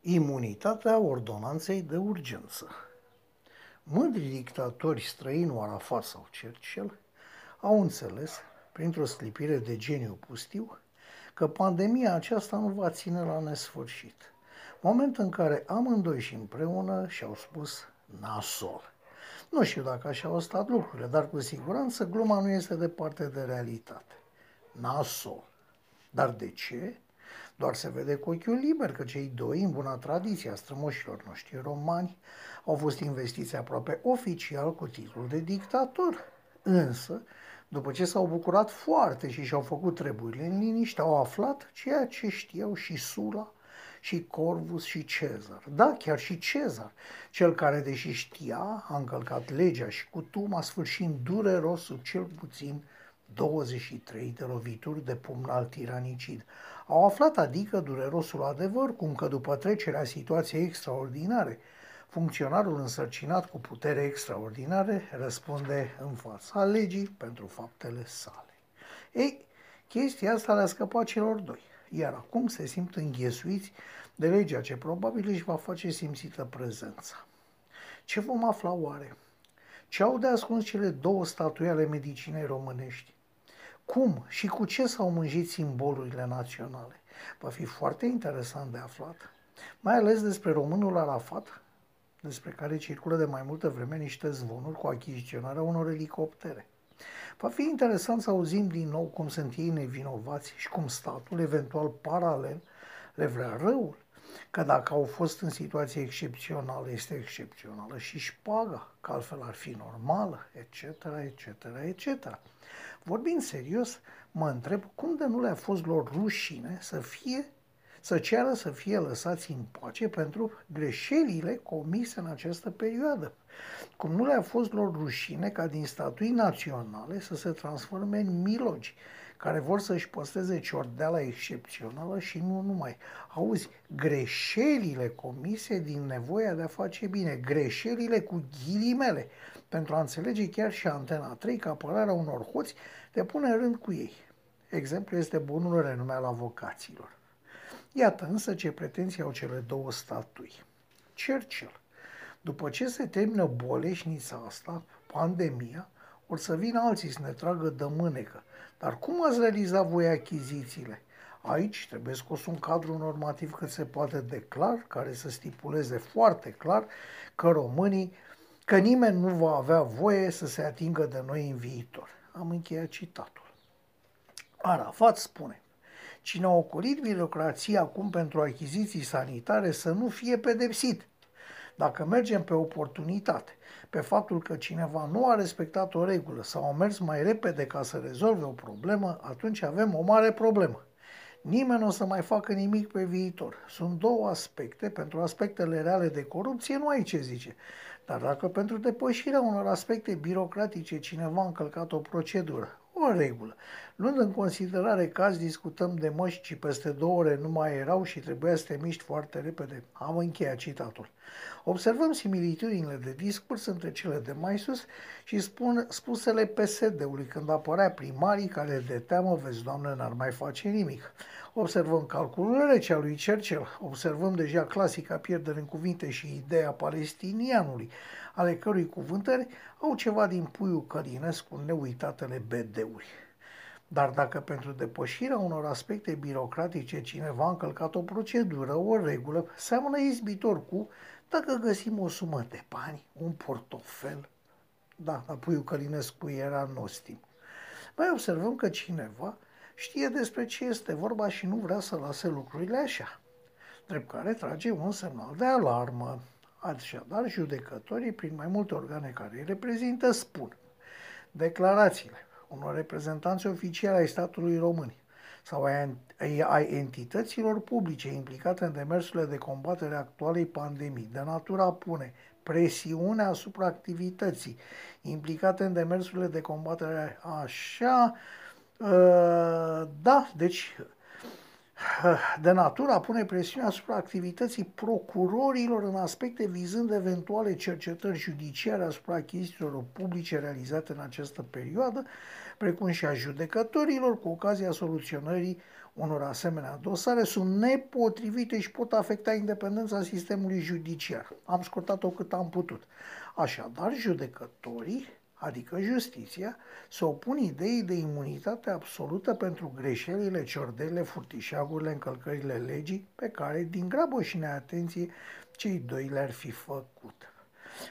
Imunitatea ordonanței de urgență. Mândrii dictatori străini Arafat sau Churchill au înțeles, printr-o sclipire de geniu pustiu, că pandemia aceasta nu va ține la nesfârșit. Moment în care amândoi și împreună și-au spus nasol. Nu știu dacă așa au stat lucrurile, dar cu siguranță gluma nu este departe de realitate. Nasol. Dar de ce? Doar se vede cu ochiul liber că cei doi, în buna tradiție a strămoșilor noștri romani, au fost investiți aproape oficial cu titlul de dictator. Însă, după ce s-au bucurat foarte și și-au făcut treburile în liniște, au aflat ceea ce știau și Sula, și Corvus și Cezar. Da, chiar și Cezar, cel care, deși știa, a încălcat legea și cutuma, sfârșind dureros sub cel puțin 23 de lovituri de pumn al tiranicid. Au aflat adică durerosul adevăr, cum că după trecerea situației extraordinare, funcționarul însărcinat cu putere extraordinare răspunde în fața legii pentru faptele sale. Ei, chestia asta le-a scăpat celor doi, iar acum se simt înghesuiți de legea ce probabil își va face simțită prezența. Ce vom afla oare? Ce au de ascuns cele două statui ale medicinei românești? Cum și cu ce s-au mânjit simbolurile naționale? Va fi foarte interesant de aflat, mai ales despre românul Arafat, despre care circulă de mai multă vreme niște zvonuri cu achiziționarea unor elicoptere. Va fi interesant să auzim din nou cum sunt ei nevinovați și cum statul, eventual paralel, le vrea răul. Că dacă au fost în situație excepțională, este excepțională și șpaga, că altfel ar fi normală, etc., etc., etc. Vorbind serios, mă întreb cum de nu le-a fost lor rușine să fie să ceară să fie lăsați în pace pentru greșelile comise în această perioadă. Cum nu le-a fost lor rușine ca din statui naționale să se transforme în milogi, care vor să-și păstreze ciordeala excepțională și nu numai. Auzi, greșelile comise din nevoia de a face bine, greșelile cu ghilimele, pentru a înțelege chiar și Antena 3 că apărarea unor hoți te pune în rând cu ei. Exemplu este bunul renume al avocaților. Iată însă ce pretenții au cele două statui. Churchill, după ce se termină boleșnița asta, pandemia, o să vină alții să ne tragă de mânecă. Dar cum ați realizat voi achizițiile? Aici trebuie scos un cadru normativ cât se poate de clar, care să stipuleze foarte clar că românii, că nimeni nu va avea voie să se atingă de noi în viitor. Am încheiat citatul. Arafat spune, Cine a ocolit birocrația acum pentru achiziții sanitare să nu fie pedepsit. Dacă mergem pe oportunitate, pe faptul că cineva nu a respectat o regulă sau a mers mai repede ca să rezolve o problemă, atunci avem o mare problemă. Nimeni nu o să mai facă nimic pe viitor. Sunt două aspecte. Pentru aspectele reale de corupție nu ai ce zice. Dar dacă pentru depășirea unor aspecte birocratice cineva a încălcat o procedură, o regulă. Luând în considerare că azi discutăm de măști și peste două ore nu mai erau și trebuia să te miști foarte repede, am încheiat citatul. Observăm similitudinile de discurs între cele de mai sus și spun, spusele PSD-ului când apărea primarii care de teamă, vezi, doamne, n-ar mai face nimic. Observăm calculul rece a lui Churchill, observăm deja clasica pierdere în cuvinte și ideea palestinianului, ale cărui cuvântări au ceva din puiul Călinescu neuitatele BD-uri. Dar dacă pentru depășirea unor aspecte birocratice cineva a încălcat o procedură, o regulă, seamănă izbitor cu dacă găsim o sumă de bani, un portofel. Da, dar puiul Călinescu era nostim. Mai observăm că cineva știe despre ce este vorba și nu vrea să lase lucrurile așa. Drept care trage un semnal de alarmă. Așadar, judecătorii, prin mai multe organe care îi reprezintă, spun declarațiile unor reprezentanți oficiali ai statului român sau ai entităților publice implicate în demersurile de combatere a actualei pandemii, de natura pune presiune asupra activității implicate în demersurile de combatere. Așa, ă, da, deci de natura pune presiune asupra activității procurorilor în aspecte vizând eventuale cercetări judiciare asupra achizițiilor publice realizate în această perioadă, precum și a judecătorilor cu ocazia soluționării Unor asemenea dosare sunt nepotrivite și pot afecta independența sistemului judiciar. Am scurtat-o cât am putut. Așadar, judecătorii, adică justiția, se opun ideii de imunitate absolută pentru greșelile, ciordelele, furtișagurile, încălcările legii pe care, din grabă și neatenție, cei doi le-ar fi făcut.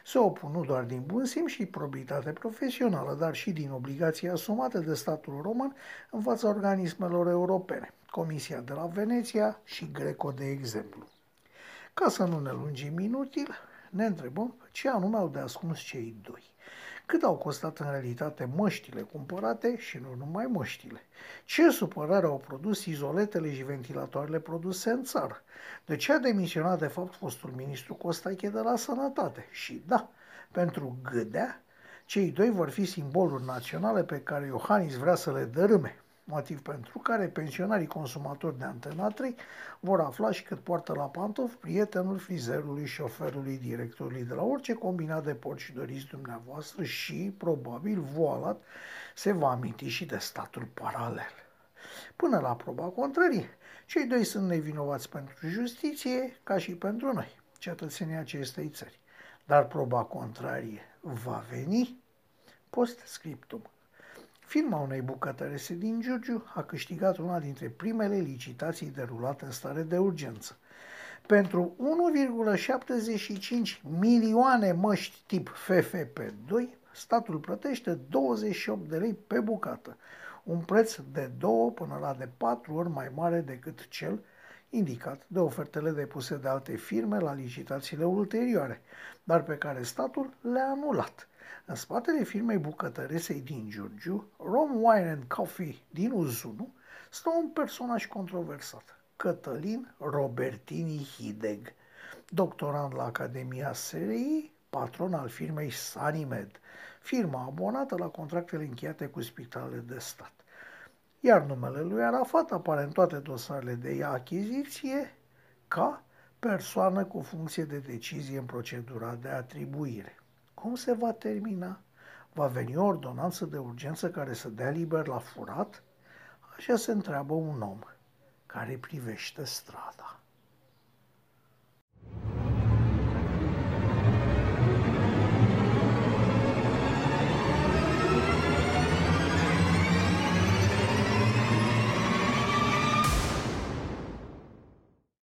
Se opun nu doar din bun simț și probitate profesională, dar și din obligația asumată de statul român în fața organismelor europene, Comisia de la Veneția și Greco de exemplu. Ca să nu ne lungim inutil, ne întrebăm ce anume au de ascuns cei doi. Cât au costat în realitate măștile cumpărate și nu numai măștile? Ce supărare au produs izoletele și ventilatoarele produse în țară? De ce a demisionat de fapt fostul ministru Costache de la Sănătate? Și da, pentru gâdea, cei doi vor fi simboluri naționale pe care Iohannis vrea să le dărâme motiv pentru care pensionarii consumatori de Antena 3 vor afla și cât poartă la pantof prietenul frizerului, șoferului, directorului de la orice combinat de porci doriți dumneavoastră și, probabil, voalat, se va aminti și de statul paralel. Până la proba contrarie, cei doi sunt nevinovați pentru justiție ca și pentru noi, cetățenii acestei țări. Dar proba contrarie va veni post scriptum. Firma unei bucătărese din Giurgiu a câștigat una dintre primele licitații derulate în stare de urgență. Pentru 1,75 milioane măști tip FFP2, statul plătește 28 de lei pe bucată, un preț de 2 până la de 4 ori mai mare decât cel indicat de ofertele depuse de alte firme la licitațiile ulterioare, dar pe care statul le-a anulat. În spatele firmei bucătăresei din Giurgiu, Rom Wine and Coffee din Uzunu, stă un personaj controversat, Cătălin Robertini Hideg, doctorant la Academia SRI, patron al firmei Sanimed, firma abonată la contractele încheiate cu spitalele de stat. Iar numele lui Arafat apare în toate dosarele de achiziție ca persoană cu funcție de decizie în procedura de atribuire. Cum se va termina? Va veni o ordonanță de urgență care să dea liber la furat? Așa se întreabă un om care privește strada.